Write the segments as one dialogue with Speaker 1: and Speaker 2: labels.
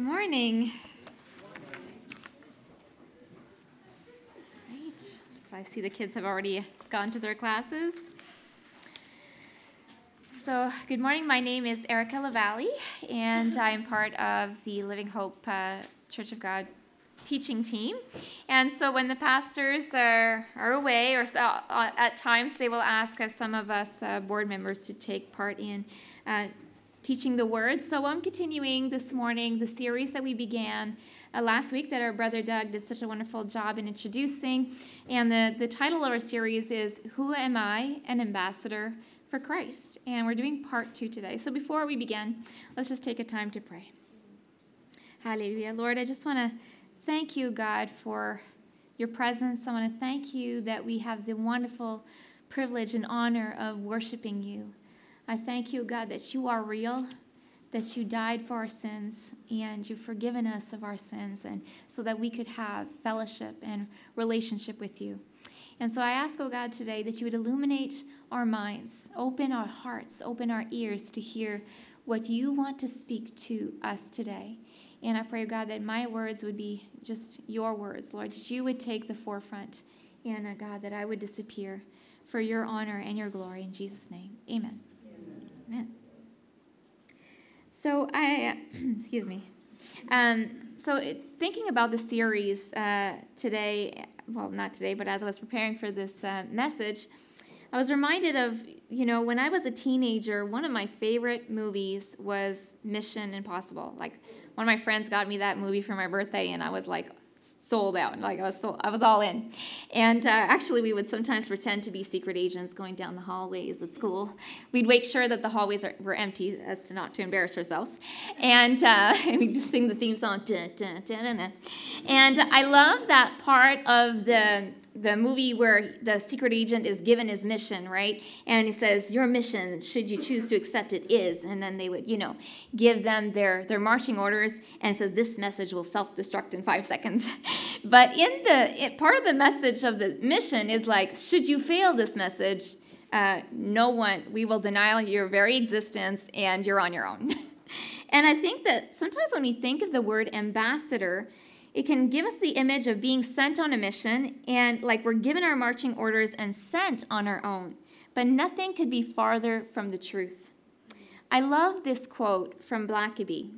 Speaker 1: Good morning. Great. So I see the kids have already gone to their classes. So, good morning. My name is Erica Lavallee, and I'm part of the Living Hope uh, Church of God teaching team. And so, when the pastors are, are away, or uh, at times they will ask us, some of us uh, board members, to take part in uh, teaching the word. So I'm continuing this morning the series that we began uh, last week that our brother Doug did such a wonderful job in introducing. And the, the title of our series is Who Am I? An Ambassador for Christ. And we're doing part two today. So before we begin, let's just take a time to pray. Hallelujah. Lord, I just want to thank you, God, for your presence. I want to thank you that we have the wonderful privilege and honor of worshiping you. I thank you, God, that you are real, that you died for our sins, and you've forgiven us of our sins, and so that we could have fellowship and relationship with you. And so I ask, oh God, today that you would illuminate our minds, open our hearts, open our ears to hear what you want to speak to us today. And I pray, God, that my words would be just your words, Lord, that you would take the forefront, and uh, God, that I would disappear for your honor and your glory. In Jesus' name, amen. Amen. So I, excuse me. Um, so thinking about the series uh, today, well, not today, but as I was preparing for this uh, message, I was reminded of, you know, when I was a teenager, one of my favorite movies was Mission Impossible. Like, one of my friends got me that movie for my birthday, and I was like, sold out. Like I was, sold, I was all in. And uh, actually, we would sometimes pretend to be secret agents going down the hallways at school. We'd make sure that the hallways are, were empty as to not to embarrass ourselves. And, uh, and we'd sing the theme song. And I love that part of the the movie where the secret agent is given his mission, right? And he says, "Your mission, should you choose to accept it, is." And then they would, you know, give them their their marching orders, and says, "This message will self-destruct in five seconds." but in the it, part of the message of the mission is like, should you fail this message, uh, no one, we will deny your very existence, and you're on your own. and I think that sometimes when we think of the word ambassador it can give us the image of being sent on a mission and like we're given our marching orders and sent on our own. But nothing could be farther from the truth. I love this quote from Blackaby.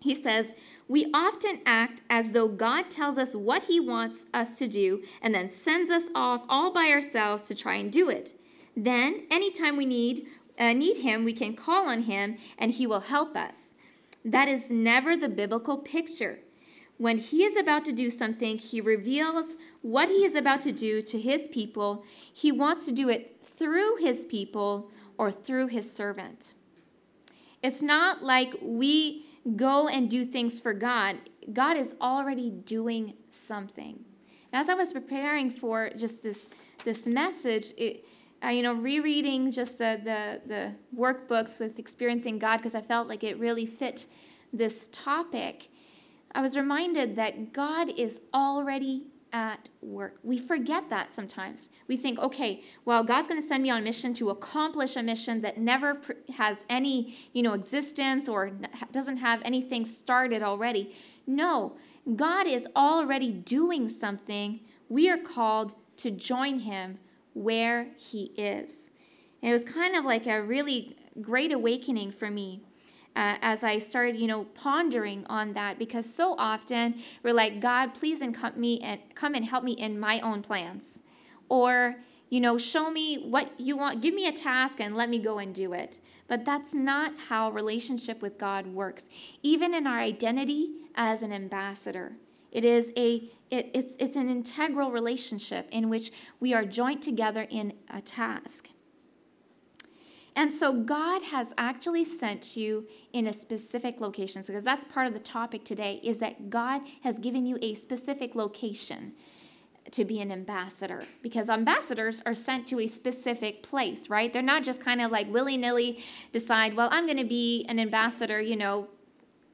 Speaker 1: He says, We often act as though God tells us what he wants us to do and then sends us off all by ourselves to try and do it. Then, anytime we need, uh, need him, we can call on him and he will help us. That is never the biblical picture. When he is about to do something, he reveals what he is about to do to his people. He wants to do it through his people or through his servant. It's not like we go and do things for God, God is already doing something. as I was preparing for just this, this message, it, you know, rereading just the, the, the workbooks with experiencing God, because I felt like it really fit this topic I was reminded that God is already at work. We forget that sometimes. We think, okay, well, God's going to send me on a mission to accomplish a mission that never has any, you know, existence or doesn't have anything started already. No, God is already doing something. We are called to join him where he is. And it was kind of like a really great awakening for me uh, as I started, you know, pondering on that because so often we're like, God, please come me and come and help me in my own plans, or you know, show me what you want, give me a task and let me go and do it. But that's not how relationship with God works. Even in our identity as an ambassador, it is a it, it's it's an integral relationship in which we are joined together in a task. And so God has actually sent you in a specific location because that's part of the topic today is that God has given you a specific location to be an ambassador because ambassadors are sent to a specific place, right? They're not just kind of like willy-nilly decide, well, I'm going to be an ambassador, you know,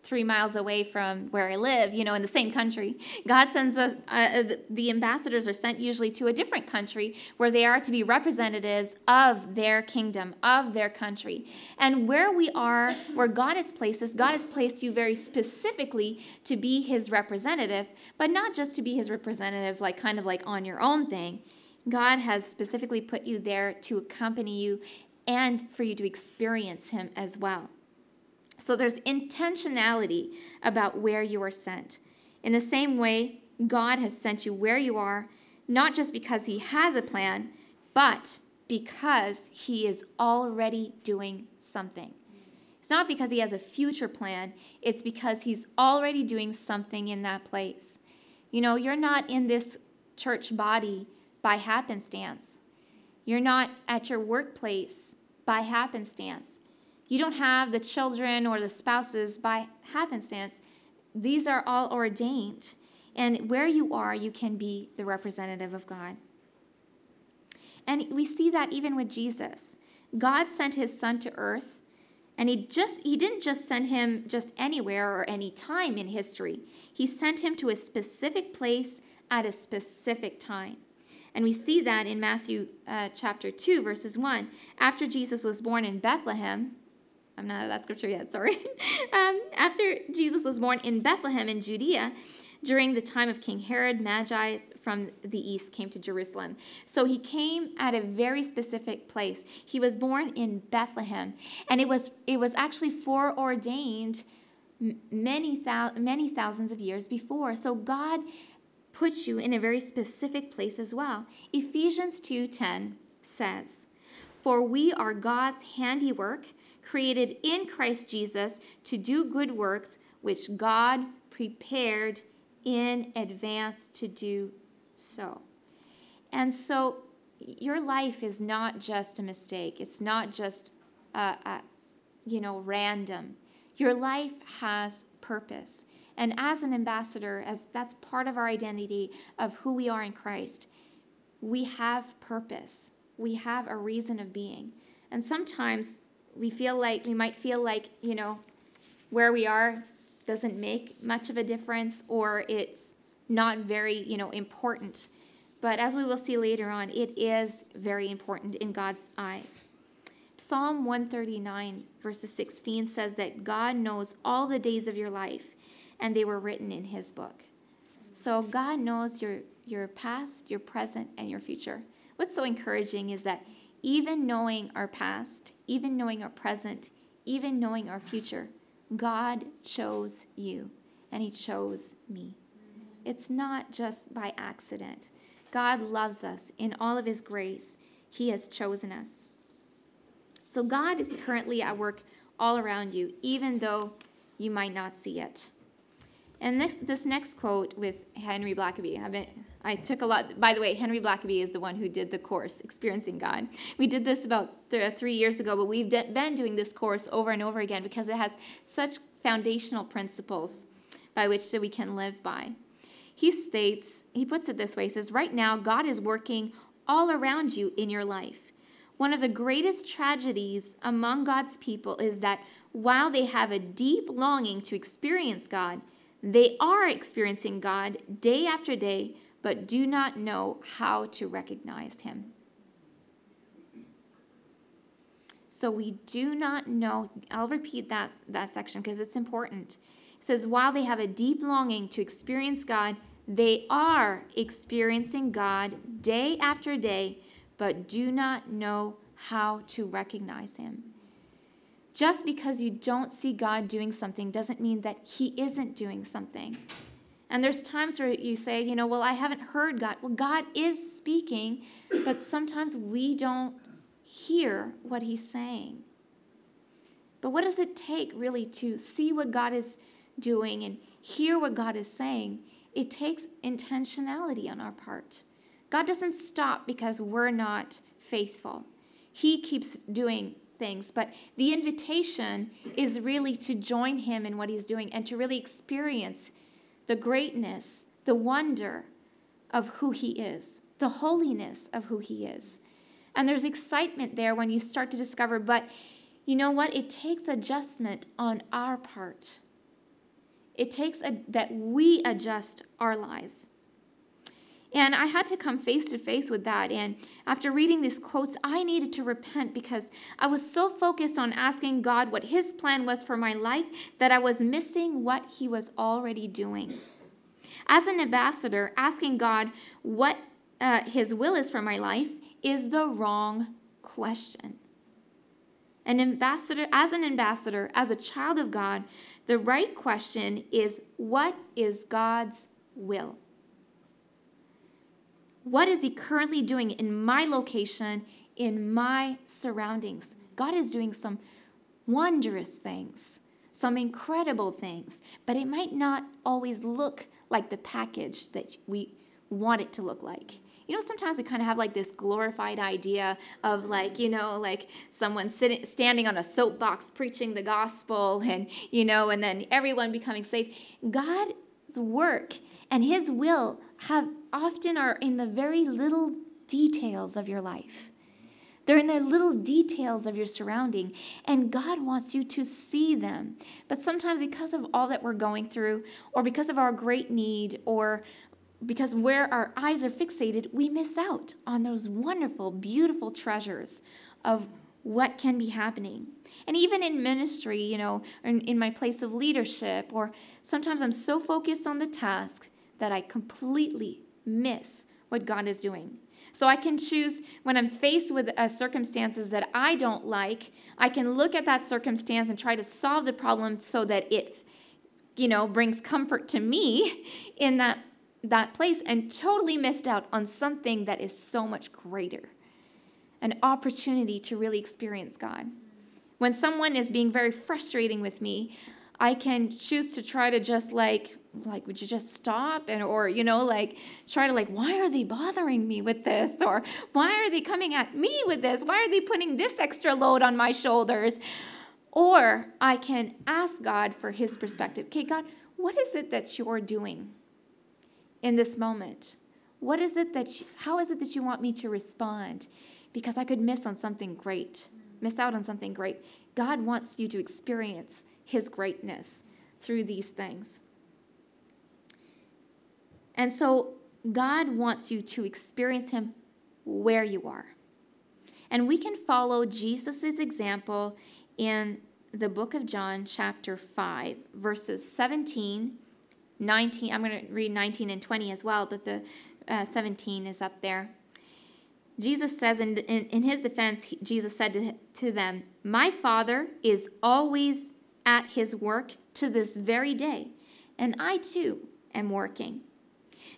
Speaker 1: three miles away from where I live, you know, in the same country. God sends us, uh, the ambassadors are sent usually to a different country where they are to be representatives of their kingdom, of their country. And where we are, where God has placed us, God has placed you very specifically to be his representative, but not just to be his representative, like kind of like on your own thing. God has specifically put you there to accompany you and for you to experience him as well. So there's intentionality about where you are sent. In the same way, God has sent you where you are, not just because He has a plan, but because He is already doing something. It's not because He has a future plan, it's because He's already doing something in that place. You know, you're not in this church body by happenstance, you're not at your workplace by happenstance. You don't have the children or the spouses by happenstance. These are all ordained. And where you are, you can be the representative of God. And we see that even with Jesus. God sent his son to earth, and he just he didn't just send him just anywhere or any time in history. He sent him to a specific place at a specific time. And we see that in Matthew uh, chapter 2, verses 1. After Jesus was born in Bethlehem, I'm not at that scripture yet, sorry. um, after Jesus was born in Bethlehem in Judea, during the time of King Herod, Magi from the east came to Jerusalem. So he came at a very specific place. He was born in Bethlehem, and it was it was actually foreordained many thou- many thousands of years before. So God puts you in a very specific place as well. Ephesians 2:10 says, "For we are God's handiwork." Created in Christ Jesus to do good works which God prepared in advance to do so. And so your life is not just a mistake. It's not just uh, you know random. Your life has purpose. And as an ambassador, as that's part of our identity of who we are in Christ, we have purpose. We have a reason of being. And sometimes we feel like we might feel like you know where we are doesn't make much of a difference or it's not very you know important. But as we will see later on it is very important in god's eyes. Psalm 139 verses 16 says that god knows all the days of your life and they were written in his book. So god knows your your past your present and your future. What's so encouraging is that even knowing our past, even knowing our present, even knowing our future, God chose you and He chose me. It's not just by accident. God loves us in all of His grace. He has chosen us. So God is currently at work all around you, even though you might not see it. And this, this next quote with Henry Blackaby, I, I took a lot. By the way, Henry Blackaby is the one who did the course, Experiencing God. We did this about th- three years ago, but we've been doing this course over and over again because it has such foundational principles by which that we can live by. He states, he puts it this way, he says, Right now, God is working all around you in your life. One of the greatest tragedies among God's people is that while they have a deep longing to experience God, they are experiencing God day after day, but do not know how to recognize Him. So we do not know. I'll repeat that, that section because it's important. It says, while they have a deep longing to experience God, they are experiencing God day after day, but do not know how to recognize Him. Just because you don't see God doing something doesn't mean that He isn't doing something. And there's times where you say, you know, well, I haven't heard God. Well, God is speaking, but sometimes we don't hear what He's saying. But what does it take really to see what God is doing and hear what God is saying? It takes intentionality on our part. God doesn't stop because we're not faithful. He keeps doing things, but the invitation is really to join him in what he's doing and to really experience the greatness, the wonder of who he is, the holiness of who he is. And there's excitement there when you start to discover, but you know what? It takes adjustment on our part. it takes a, that we adjust our lives. And I had to come face to face with that. And after reading these quotes, I needed to repent because I was so focused on asking God what His plan was for my life that I was missing what He was already doing. As an ambassador, asking God what uh, His will is for my life is the wrong question. An ambassador, as an ambassador, as a child of God, the right question is what is God's will? What is He currently doing in my location, in my surroundings? God is doing some wondrous things, some incredible things, but it might not always look like the package that we want it to look like. You know, sometimes we kind of have like this glorified idea of like, you know, like someone sitting standing on a soapbox preaching the gospel and, you know, and then everyone becoming saved. God's work and his will have often are in the very little details of your life. They're in the little details of your surrounding, and God wants you to see them. But sometimes, because of all that we're going through, or because of our great need, or because where our eyes are fixated, we miss out on those wonderful, beautiful treasures of what can be happening. And even in ministry, you know, in, in my place of leadership, or sometimes I'm so focused on the task that I completely miss what God is doing. So I can choose when I'm faced with uh, circumstances that I don't like, I can look at that circumstance and try to solve the problem so that it, you know, brings comfort to me in that that place and totally missed out on something that is so much greater. An opportunity to really experience God. When someone is being very frustrating with me, I can choose to try to just like like would you just stop and or you know like try to like why are they bothering me with this? Or why are they coming at me with this? Why are they putting this extra load on my shoulders? Or i can ask god for his perspective. Okay god what is it that you're doing in this moment? What is it that you, how is it that you want me to respond? Because i could miss on something great miss out on something great. God wants you to experience his greatness through these things and so God wants you to experience Him where you are. And we can follow Jesus' example in the book of John, chapter 5, verses 17, 19. I'm going to read 19 and 20 as well, but the uh, 17 is up there. Jesus says, in, in, in his defense, Jesus said to, to them, My Father is always at his work to this very day, and I too am working.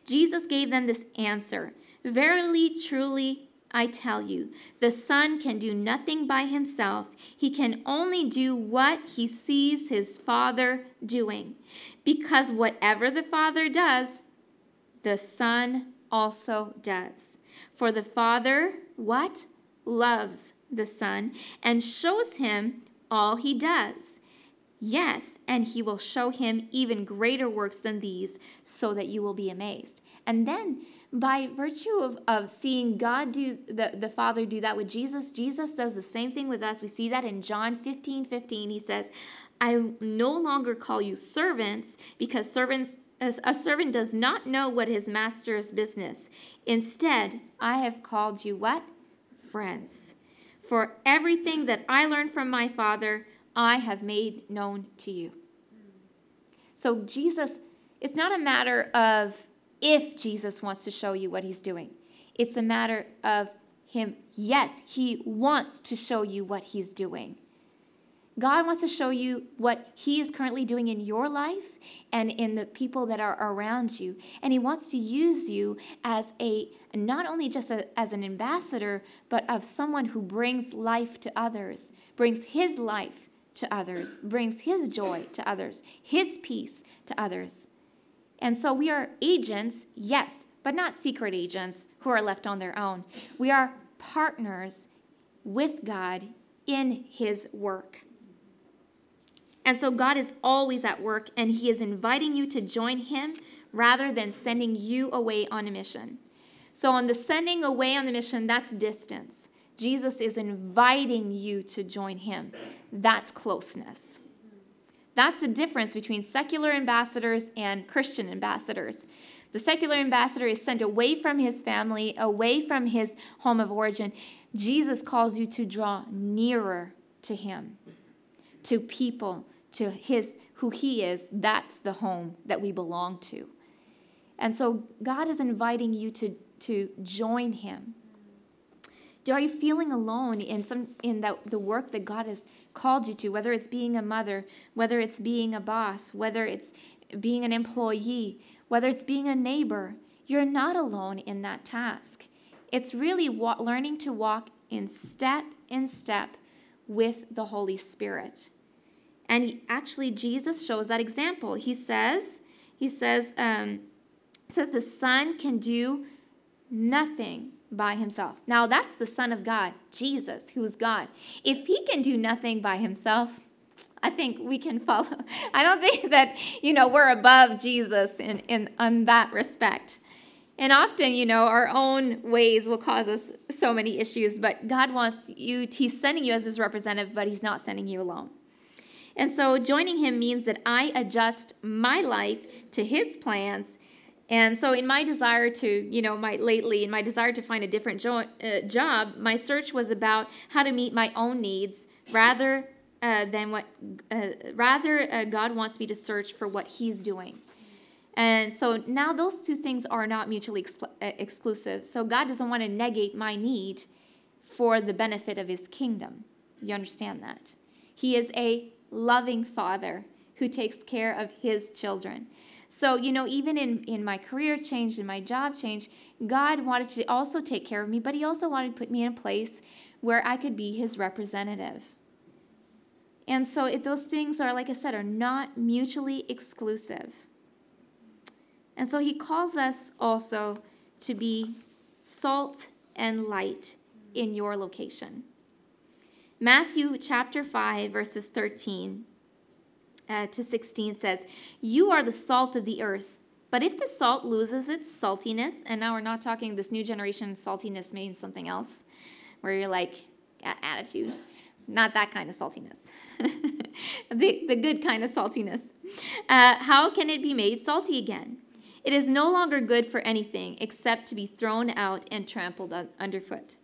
Speaker 1: Jesus gave them this answer Verily, truly, I tell you, the Son can do nothing by himself. He can only do what he sees his Father doing. Because whatever the Father does, the Son also does. For the Father, what? Loves the Son and shows him all he does. Yes, and he will show him even greater works than these, so that you will be amazed. And then, by virtue of, of seeing God do the, the Father do that with Jesus, Jesus does the same thing with us. We see that in John 15 15. He says, I no longer call you servants because servants a servant does not know what his master's business. Instead, I have called you what? Friends. For everything that I learned from my Father, I have made known to you. So, Jesus, it's not a matter of if Jesus wants to show you what he's doing, it's a matter of him. Yes, he wants to show you what he's doing. God wants to show you what He is currently doing in your life and in the people that are around you. And He wants to use you as a, not only just a, as an ambassador, but of someone who brings life to others, brings His life to others, brings His joy to others, His peace to others. And so we are agents, yes, but not secret agents who are left on their own. We are partners with God in His work. And so God is always at work, and He is inviting you to join Him rather than sending you away on a mission. So, on the sending away on the mission, that's distance. Jesus is inviting you to join Him. That's closeness. That's the difference between secular ambassadors and Christian ambassadors. The secular ambassador is sent away from his family, away from his home of origin. Jesus calls you to draw nearer to him, to people, to his who he is. That's the home that we belong to. And so God is inviting you to, to join him. Are you feeling alone in some in that the work that God has called you to, whether it's being a mother, whether it's being a boss, whether it's being an employee, whether it's being a neighbor, you're not alone in that task. It's really wa- learning to walk in step in step with the Holy Spirit. And he, actually, Jesus shows that example. He says, he says, um, says the Son can do nothing by himself. Now, that's the Son of God, Jesus, who's God. If he can do nothing by himself, I think we can follow. I don't think that, you know, we're above Jesus in, in, in that respect. And often, you know, our own ways will cause us so many issues, but God wants you, He's sending you as His representative, but He's not sending you alone. And so joining Him means that I adjust my life to His plans and so, in my desire to, you know, my lately, in my desire to find a different jo- uh, job, my search was about how to meet my own needs rather uh, than what, uh, rather, uh, God wants me to search for what He's doing. And so now those two things are not mutually ex- uh, exclusive. So, God doesn't want to negate my need for the benefit of His kingdom. You understand that? He is a loving Father who takes care of His children. So, you know, even in, in my career change, in my job change, God wanted to also take care of me, but He also wanted to put me in a place where I could be His representative. And so it, those things are, like I said, are not mutually exclusive. And so He calls us also to be salt and light in your location. Matthew chapter 5, verses 13 uh, to 16 says, You are the salt of the earth. But if the salt loses its saltiness, and now we're not talking this new generation saltiness means something else, where you're like, attitude, not that kind of saltiness, the, the good kind of saltiness. Uh, how can it be made salty again? It is no longer good for anything except to be thrown out and trampled underfoot.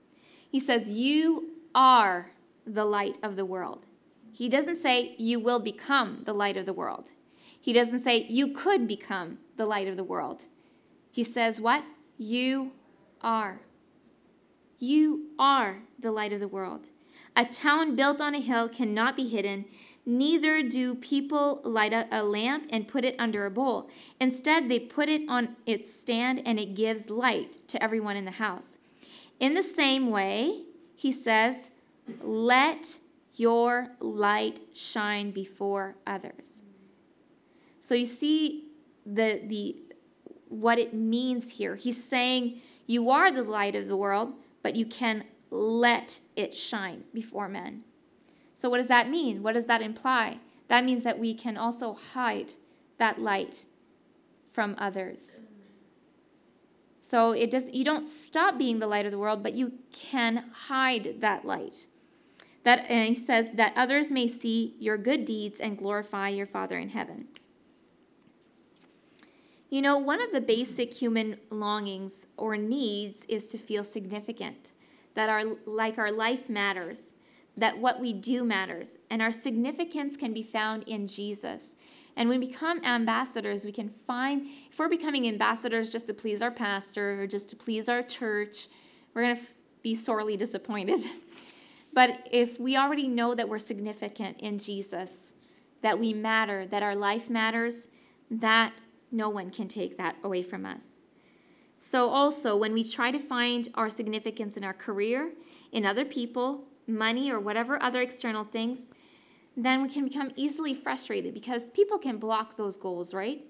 Speaker 1: He says, You are the light of the world. He doesn't say you will become the light of the world. He doesn't say you could become the light of the world. He says what? You are. You are the light of the world. A town built on a hill cannot be hidden, neither do people light a lamp and put it under a bowl. Instead, they put it on its stand and it gives light to everyone in the house. In the same way, he says, let your light shine before others. So you see the, the, what it means here. He's saying, You are the light of the world, but you can let it shine before men. So, what does that mean? What does that imply? That means that we can also hide that light from others. So it does you don't stop being the light of the world, but you can hide that light. That, and he says, that others may see your good deeds and glorify your Father in heaven. You know, one of the basic human longings or needs is to feel significant, that our like our life matters, that what we do matters, and our significance can be found in Jesus. And when we become ambassadors, we can find if we're becoming ambassadors just to please our pastor or just to please our church, we're going to be sorely disappointed. But if we already know that we're significant in Jesus, that we matter, that our life matters, that no one can take that away from us. So, also, when we try to find our significance in our career, in other people, money, or whatever other external things, then we can become easily frustrated because people can block those goals, right?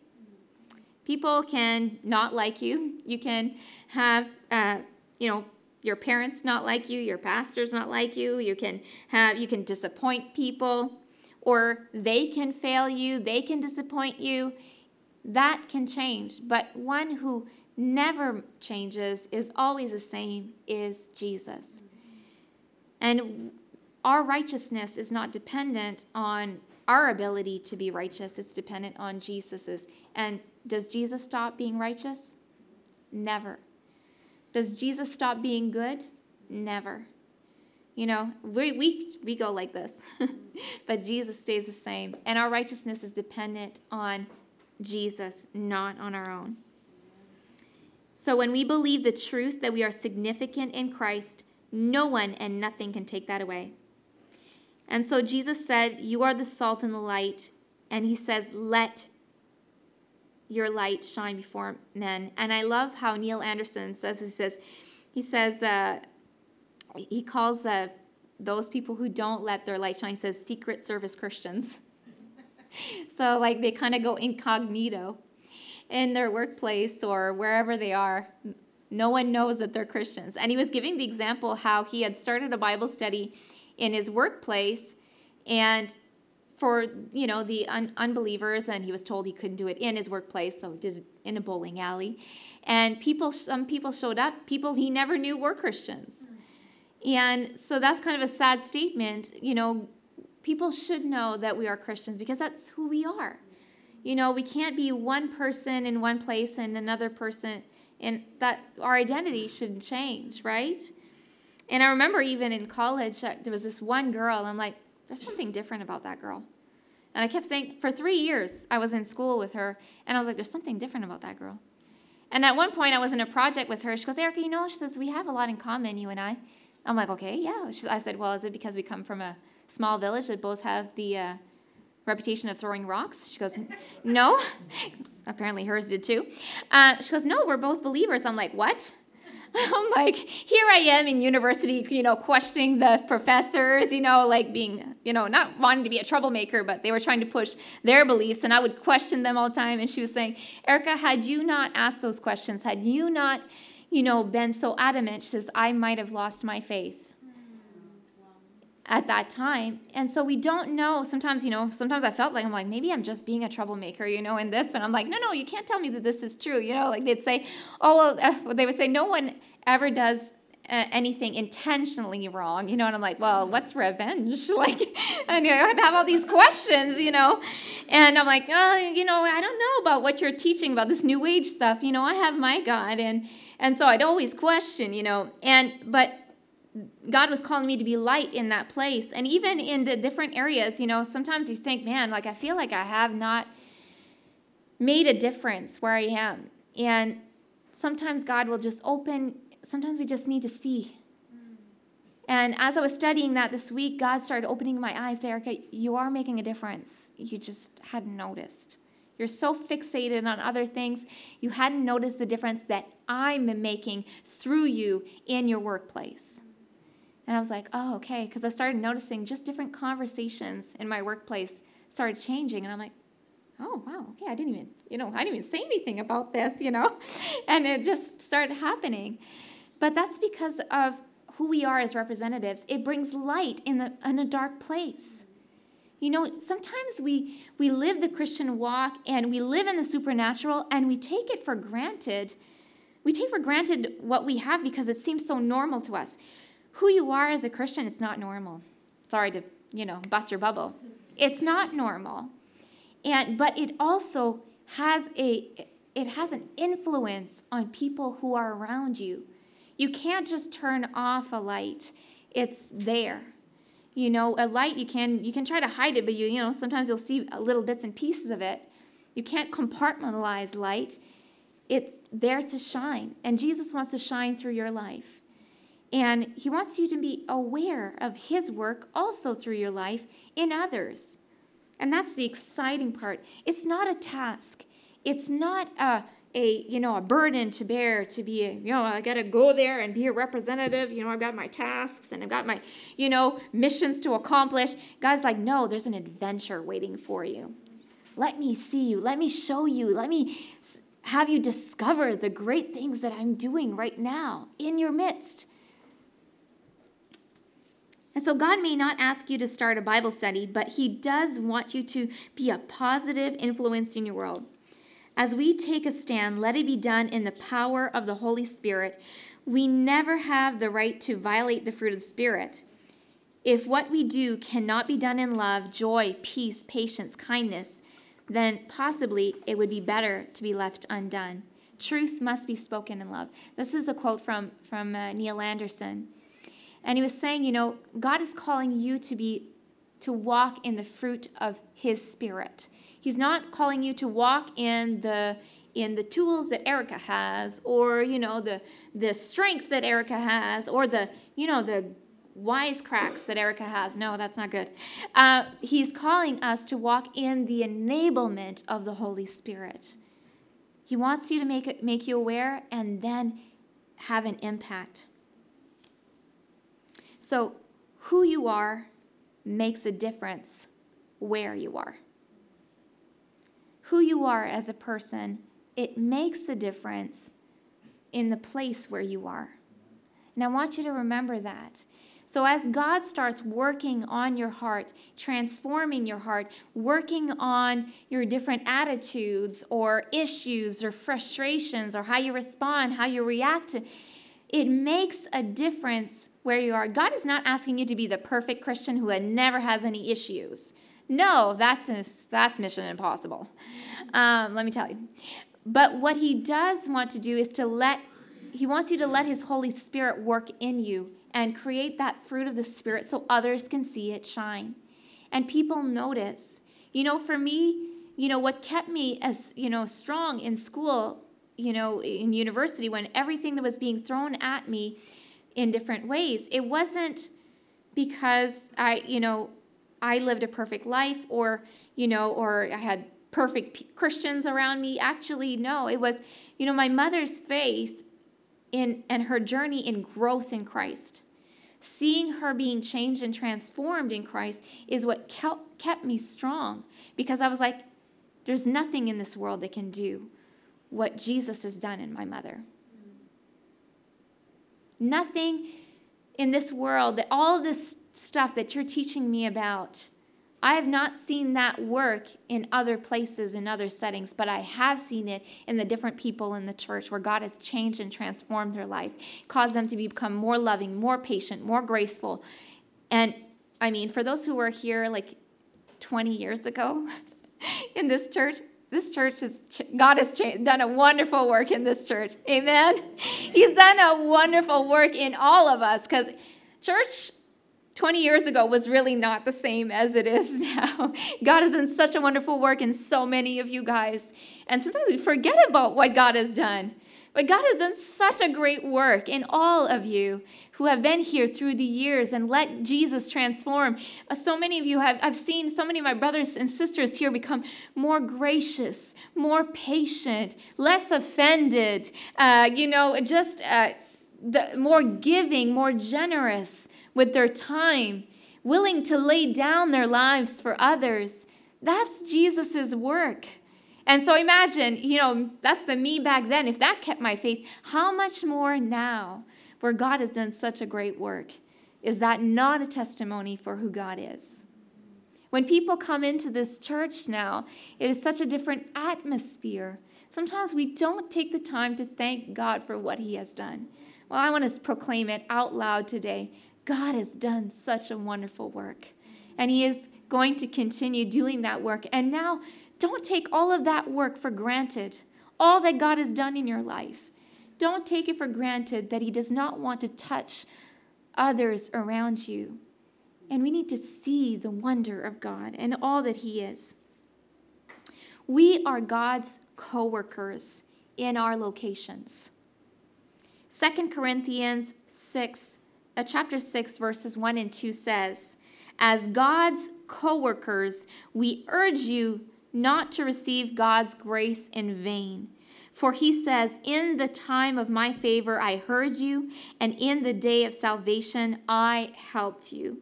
Speaker 1: People can not like you. You can have, uh, you know, your parents not like you, your pastor's not like you, you can have you can disappoint people or they can fail you, they can disappoint you. That can change, but one who never changes is always the same is Jesus. And our righteousness is not dependent on our ability to be righteous it's dependent on Jesus's. And does Jesus stop being righteous? Never. Does Jesus stop being good? Never. You know, we, we, we go like this, but Jesus stays the same. And our righteousness is dependent on Jesus, not on our own. So when we believe the truth that we are significant in Christ, no one and nothing can take that away. And so Jesus said, You are the salt and the light. And he says, Let your light shine before men. And I love how Neil Anderson says, he says, he says, uh, he calls uh, those people who don't let their light shine, says secret service Christians. so like they kind of go incognito in their workplace or wherever they are. No one knows that they're Christians. And he was giving the example how he had started a Bible study in his workplace and for you know the un- unbelievers and he was told he couldn't do it in his workplace so he did it in a bowling alley. And people some people showed up people he never knew were christians. And so that's kind of a sad statement you know people should know that we are christians because that's who we are. You know we can't be one person in one place and another person and that our identity shouldn't change right? And i remember even in college uh, there was this one girl i'm like there's something different about that girl. And I kept saying, for three years, I was in school with her, and I was like, there's something different about that girl. And at one point, I was in a project with her. She goes, Erica, you know, she says, we have a lot in common, you and I. I'm like, okay, yeah. She, I said, well, is it because we come from a small village that both have the uh, reputation of throwing rocks? She goes, no. Apparently hers did too. Uh, she goes, no, we're both believers. I'm like, what? I'm like, here I am in university, you know, questioning the professors, you know, like being, you know, not wanting to be a troublemaker, but they were trying to push their beliefs, and I would question them all the time. And she was saying, Erica, had you not asked those questions, had you not, you know, been so adamant, she says, I might have lost my faith at that time. And so we don't know. Sometimes, you know, sometimes I felt like I'm like, maybe I'm just being a troublemaker, you know, in this. But I'm like, no, no, you can't tell me that this is true. You know, like they'd say, oh, well, they would say, no one ever does uh, anything intentionally wrong, you know, and I'm like, well, what's revenge? Like, and you know, I'd have all these questions, you know, and I'm like, oh, you know, I don't know about what you're teaching about this new age stuff. You know, I have my God, and and so I'd always question, you know, and but God was calling me to be light in that place. And even in the different areas, you know, sometimes you think, man, like I feel like I have not made a difference where I am. And sometimes God will just open, sometimes we just need to see. And as I was studying that this week, God started opening my eyes, Erica, you are making a difference. You just hadn't noticed. You're so fixated on other things, you hadn't noticed the difference that I'm making through you in your workplace. And I was like, oh, okay. Because I started noticing just different conversations in my workplace started changing. And I'm like, oh, wow, okay, I didn't even, you know, I didn't even say anything about this, you know? And it just started happening. But that's because of who we are as representatives. It brings light in, the, in a dark place. You know, sometimes we, we live the Christian walk and we live in the supernatural and we take it for granted. We take for granted what we have because it seems so normal to us who you are as a Christian, it's not normal. Sorry to, you know, bust your bubble. It's not normal. And but it also has a it has an influence on people who are around you. You can't just turn off a light. It's there. You know, a light you can you can try to hide it, but you you know, sometimes you'll see little bits and pieces of it. You can't compartmentalize light. It's there to shine. And Jesus wants to shine through your life. And He wants you to be aware of His work also through your life in others. And that's the exciting part. It's not a task. It's not a a you know a burden to bear to be a, you know I got to go there and be a representative. You know I've got my tasks and I've got my you know missions to accomplish. God's like, no, there's an adventure waiting for you. Let me see you. Let me show you. Let me have you discover the great things that I'm doing right now in your midst. And so, God may not ask you to start a Bible study, but He does want you to be a positive influence in your world. As we take a stand, let it be done in the power of the Holy Spirit. We never have the right to violate the fruit of the Spirit. If what we do cannot be done in love, joy, peace, patience, kindness, then possibly it would be better to be left undone. Truth must be spoken in love. This is a quote from, from uh, Neil Anderson. And he was saying, you know, God is calling you to be to walk in the fruit of his spirit. He's not calling you to walk in the in the tools that Erica has or you know the the strength that Erica has or the you know the wisecracks that Erica has. No, that's not good. Uh, he's calling us to walk in the enablement of the Holy Spirit. He wants you to make it, make you aware and then have an impact. So, who you are makes a difference where you are. Who you are as a person, it makes a difference in the place where you are. And I want you to remember that. So, as God starts working on your heart, transforming your heart, working on your different attitudes or issues or frustrations or how you respond, how you react it makes a difference where you are. God is not asking you to be the perfect Christian who never has any issues. No, that's, a, that's mission impossible. Um, let me tell you. But what he does want to do is to let, he wants you to let his Holy Spirit work in you and create that fruit of the Spirit so others can see it shine. And people notice. You know, for me, you know, what kept me as, you know, strong in school, you know, in university, when everything that was being thrown at me in different ways, it wasn't because I, you know, I lived a perfect life or, you know, or I had perfect Christians around me. Actually, no, it was, you know, my mother's faith in and her journey in growth in Christ. Seeing her being changed and transformed in Christ is what kept me strong because I was like, there's nothing in this world that can do what Jesus has done in my mother. Nothing in this world that all this stuff that you're teaching me about I have not seen that work in other places, in other settings, but I have seen it in the different people in the church where God has changed and transformed their life, caused them to become more loving, more patient, more graceful. And I mean, for those who were here like 20 years ago in this church, this church has God has done a wonderful work in this church. Amen. He's done a wonderful work in all of us because church 20 years ago was really not the same as it is now. God has done such a wonderful work in so many of you guys. And sometimes we forget about what God has done. But God has done such a great work in all of you who have been here through the years and let Jesus transform. Uh, so many of you have, I've seen so many of my brothers and sisters here become more gracious, more patient, less offended, uh, you know, just uh, the, more giving, more generous with their time, willing to lay down their lives for others. That's Jesus' work. And so imagine, you know, that's the me back then. If that kept my faith, how much more now, where God has done such a great work? Is that not a testimony for who God is? When people come into this church now, it is such a different atmosphere. Sometimes we don't take the time to thank God for what He has done. Well, I want to proclaim it out loud today. God has done such a wonderful work, and He is going to continue doing that work. And now, don't take all of that work for granted, all that God has done in your life. Don't take it for granted that He does not want to touch others around you. And we need to see the wonder of God and all that He is. We are God's co workers in our locations. 2 Corinthians 6 uh, chapter 6, verses 1 and 2 says, As God's co workers, we urge you not to receive God's grace in vain. For he says, In the time of my favor I heard you, and in the day of salvation I helped you.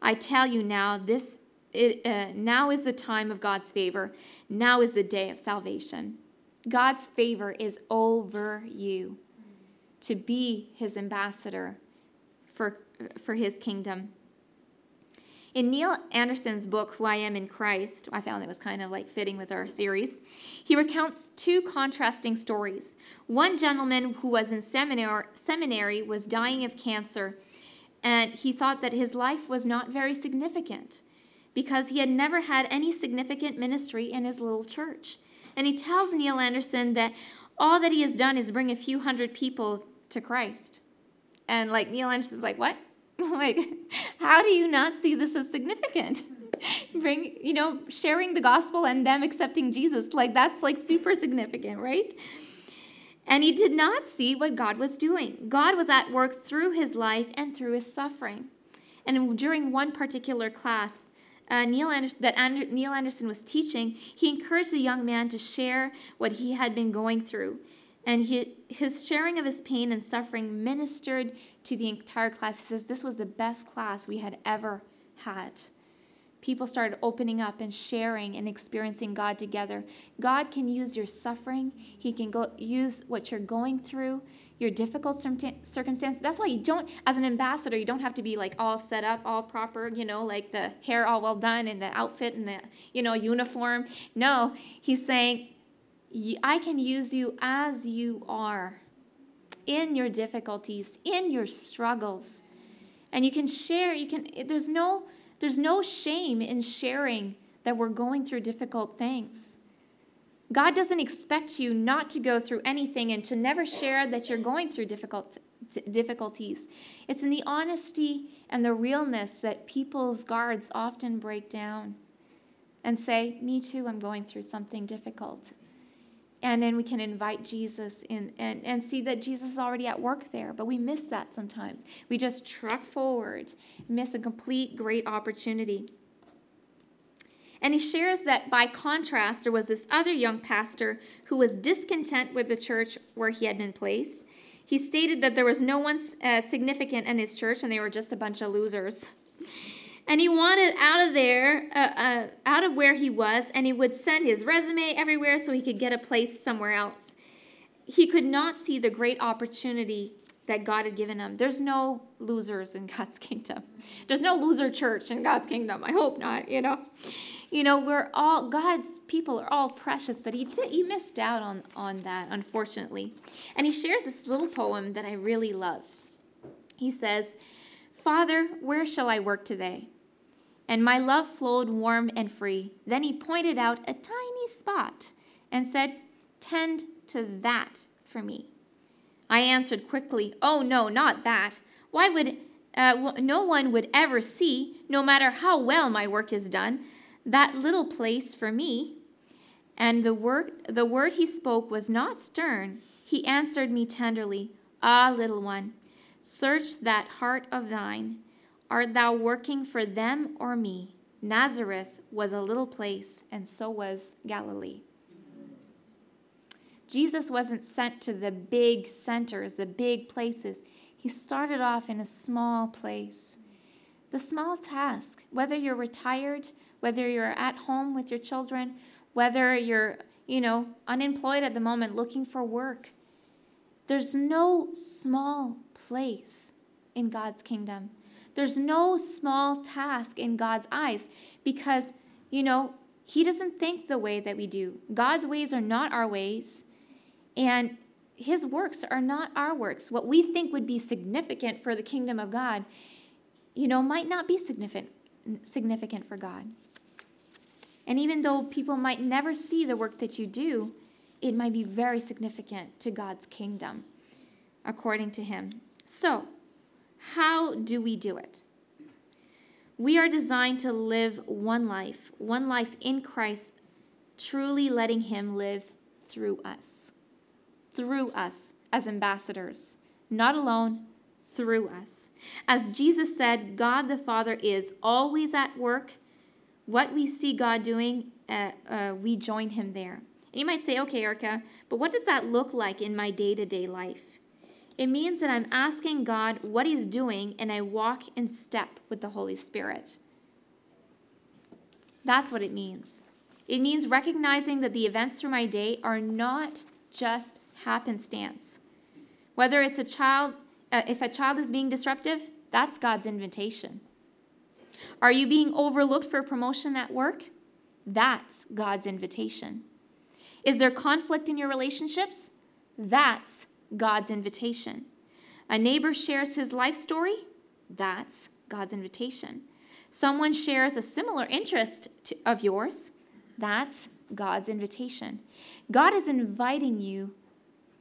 Speaker 1: I tell you now, this it, uh, now is the time of God's favor. Now is the day of salvation. God's favor is over you to be his ambassador for, for his kingdom. In Neil Anderson's book, Who I Am in Christ, I found it was kind of like fitting with our series. He recounts two contrasting stories. One gentleman who was in seminary, was dying of cancer and he thought that his life was not very significant because he had never had any significant ministry in his little church. And he tells Neil Anderson that all that he has done is bring a few hundred people to Christ. And like Neil Anderson's like, what? like, how do you not see this as significant? bring, you know, sharing the gospel and them accepting Jesus. Like, that's like super significant, right? And he did not see what God was doing. God was at work through his life and through his suffering. And during one particular class, uh, Neil that Ander, Neil Anderson was teaching, he encouraged the young man to share what he had been going through. And he, his sharing of his pain and suffering ministered to the entire class. He says, This was the best class we had ever had people started opening up and sharing and experiencing God together. God can use your suffering, He can go, use what you're going through, your difficult circumstances. That's why you don't, as an ambassador, you don't have to be like all set up, all proper, you know, like the hair all well done and the outfit and the, you know, uniform. No, He's saying, I can use you as you are in your difficulties, in your struggles. And you can share, you can, there's no, there's no shame in sharing that we're going through difficult things. God doesn't expect you not to go through anything and to never share that you're going through difficult, difficulties. It's in the honesty and the realness that people's guards often break down and say, Me too, I'm going through something difficult and then we can invite Jesus in and, and see that Jesus is already at work there. But we miss that sometimes. We just truck forward, miss a complete great opportunity. And he shares that by contrast, there was this other young pastor who was discontent with the church where he had been placed. He stated that there was no one uh, significant in his church and they were just a bunch of losers and he wanted out of there, uh, uh, out of where he was, and he would send his resume everywhere so he could get a place somewhere else. He could not see the great opportunity that God had given him. There's no losers in God's kingdom. There's no loser church in God's kingdom. I hope not, you know. You know, we're all God's people are all precious, but he did, he missed out on on that unfortunately. And he shares this little poem that I really love. He says, "Father, where shall I work today? And my love flowed warm and free. Then he pointed out a tiny spot and said, Tend to that for me. I answered quickly, Oh, no, not that. Why would uh, no one would ever see, no matter how well my work is done, that little place for me? And the word, the word he spoke was not stern. He answered me tenderly, Ah, little one, search that heart of thine Art thou working for them or me? Nazareth was a little place, and so was Galilee. Jesus wasn't sent to the big centers, the big places. He started off in a small place. The small task, whether you're retired, whether you're at home with your children, whether you're, you know, unemployed at the moment looking for work, there's no small place in God's kingdom. There's no small task in God's eyes because, you know, He doesn't think the way that we do. God's ways are not our ways, and His works are not our works. What we think would be significant for the kingdom of God, you know, might not be significant, significant for God. And even though people might never see the work that you do, it might be very significant to God's kingdom, according to Him. So, how do we do it? We are designed to live one life, one life in Christ, truly letting Him live through us. Through us as ambassadors, not alone, through us. As Jesus said, God the Father is always at work. What we see God doing, uh, uh, we join Him there. And you might say, okay, Erica, but what does that look like in my day to day life? It means that I'm asking God what He's doing and I walk in step with the Holy Spirit. That's what it means. It means recognizing that the events through my day are not just happenstance. Whether it's a child, uh, if a child is being disruptive, that's God's invitation. Are you being overlooked for promotion at work? That's God's invitation. Is there conflict in your relationships? That's God's invitation. A neighbor shares his life story. That's God's invitation. Someone shares a similar interest to, of yours. That's God's invitation. God is inviting you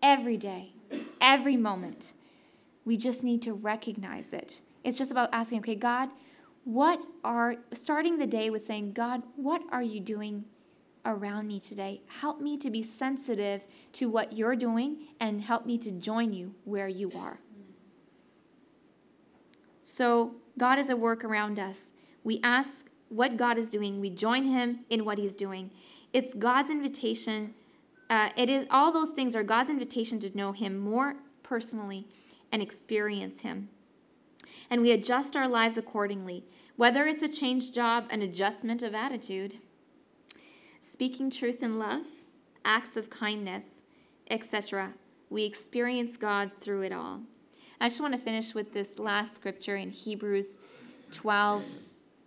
Speaker 1: every day, every moment. We just need to recognize it. It's just about asking, okay, God, what are, starting the day with saying, God, what are you doing around me today? Help me to be sensitive to what you're doing and help me to join you where you are. So, God is at work around us. We ask what God is doing, we join Him in what He's doing. It's God's invitation. Uh, it is all those things are God's invitation to know Him more personally and experience Him. And we adjust our lives accordingly, whether it's a change job, an adjustment of attitude, speaking truth in love, acts of kindness, etc. We experience God through it all. I just want to finish with this last scripture in Hebrews 12,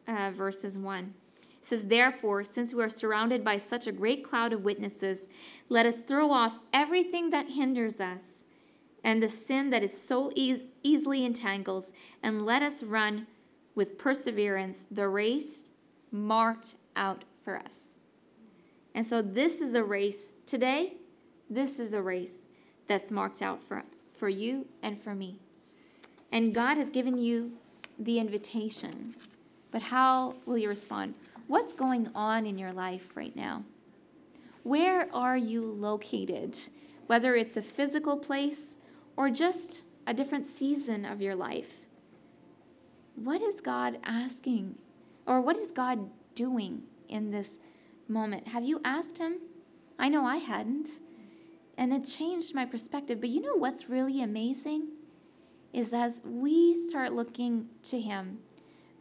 Speaker 1: uh, verses 1. It says, Therefore, since we are surrounded by such a great cloud of witnesses, let us throw off everything that hinders us and the sin that is so e- easily entangles, and let us run with perseverance the race marked out for us. And so, this is a race today. This is a race that's marked out for, for you and for me. And God has given you the invitation. But how will you respond? What's going on in your life right now? Where are you located? Whether it's a physical place or just a different season of your life. What is God asking? Or what is God doing in this moment? Have you asked Him? I know I hadn't. And it changed my perspective. But you know what's really amazing? is as we start looking to Him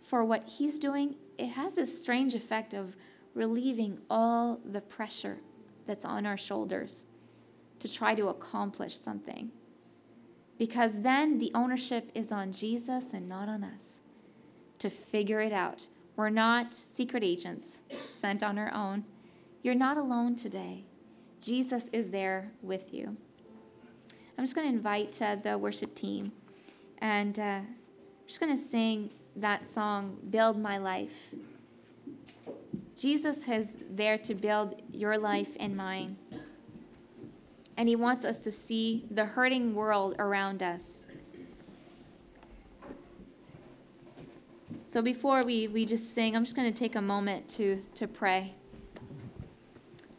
Speaker 1: for what He's doing, it has a strange effect of relieving all the pressure that's on our shoulders to try to accomplish something. Because then the ownership is on Jesus and not on us to figure it out. We're not secret agents sent on our own. You're not alone today. Jesus is there with you. I'm just going to invite uh, the worship team. And uh, I'm just going to sing that song, Build My Life. Jesus is there to build your life and mine. And he wants us to see the hurting world around us. So before we, we just sing, I'm just going to take a moment to, to pray.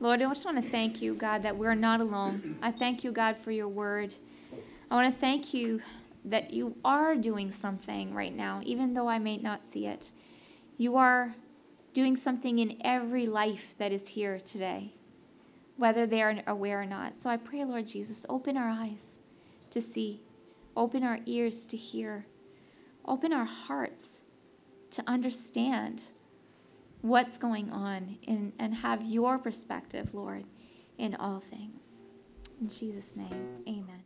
Speaker 1: Lord, I just want to thank you, God, that we're not alone. I thank you, God, for your word. I want to thank you that you are doing something right now, even though I may not see it. You are doing something in every life that is here today, whether they are aware or not. So I pray, Lord Jesus, open our eyes to see, open our ears to hear, open our hearts to understand what's going on in, and have your perspective, Lord, in all things. In Jesus' name, amen.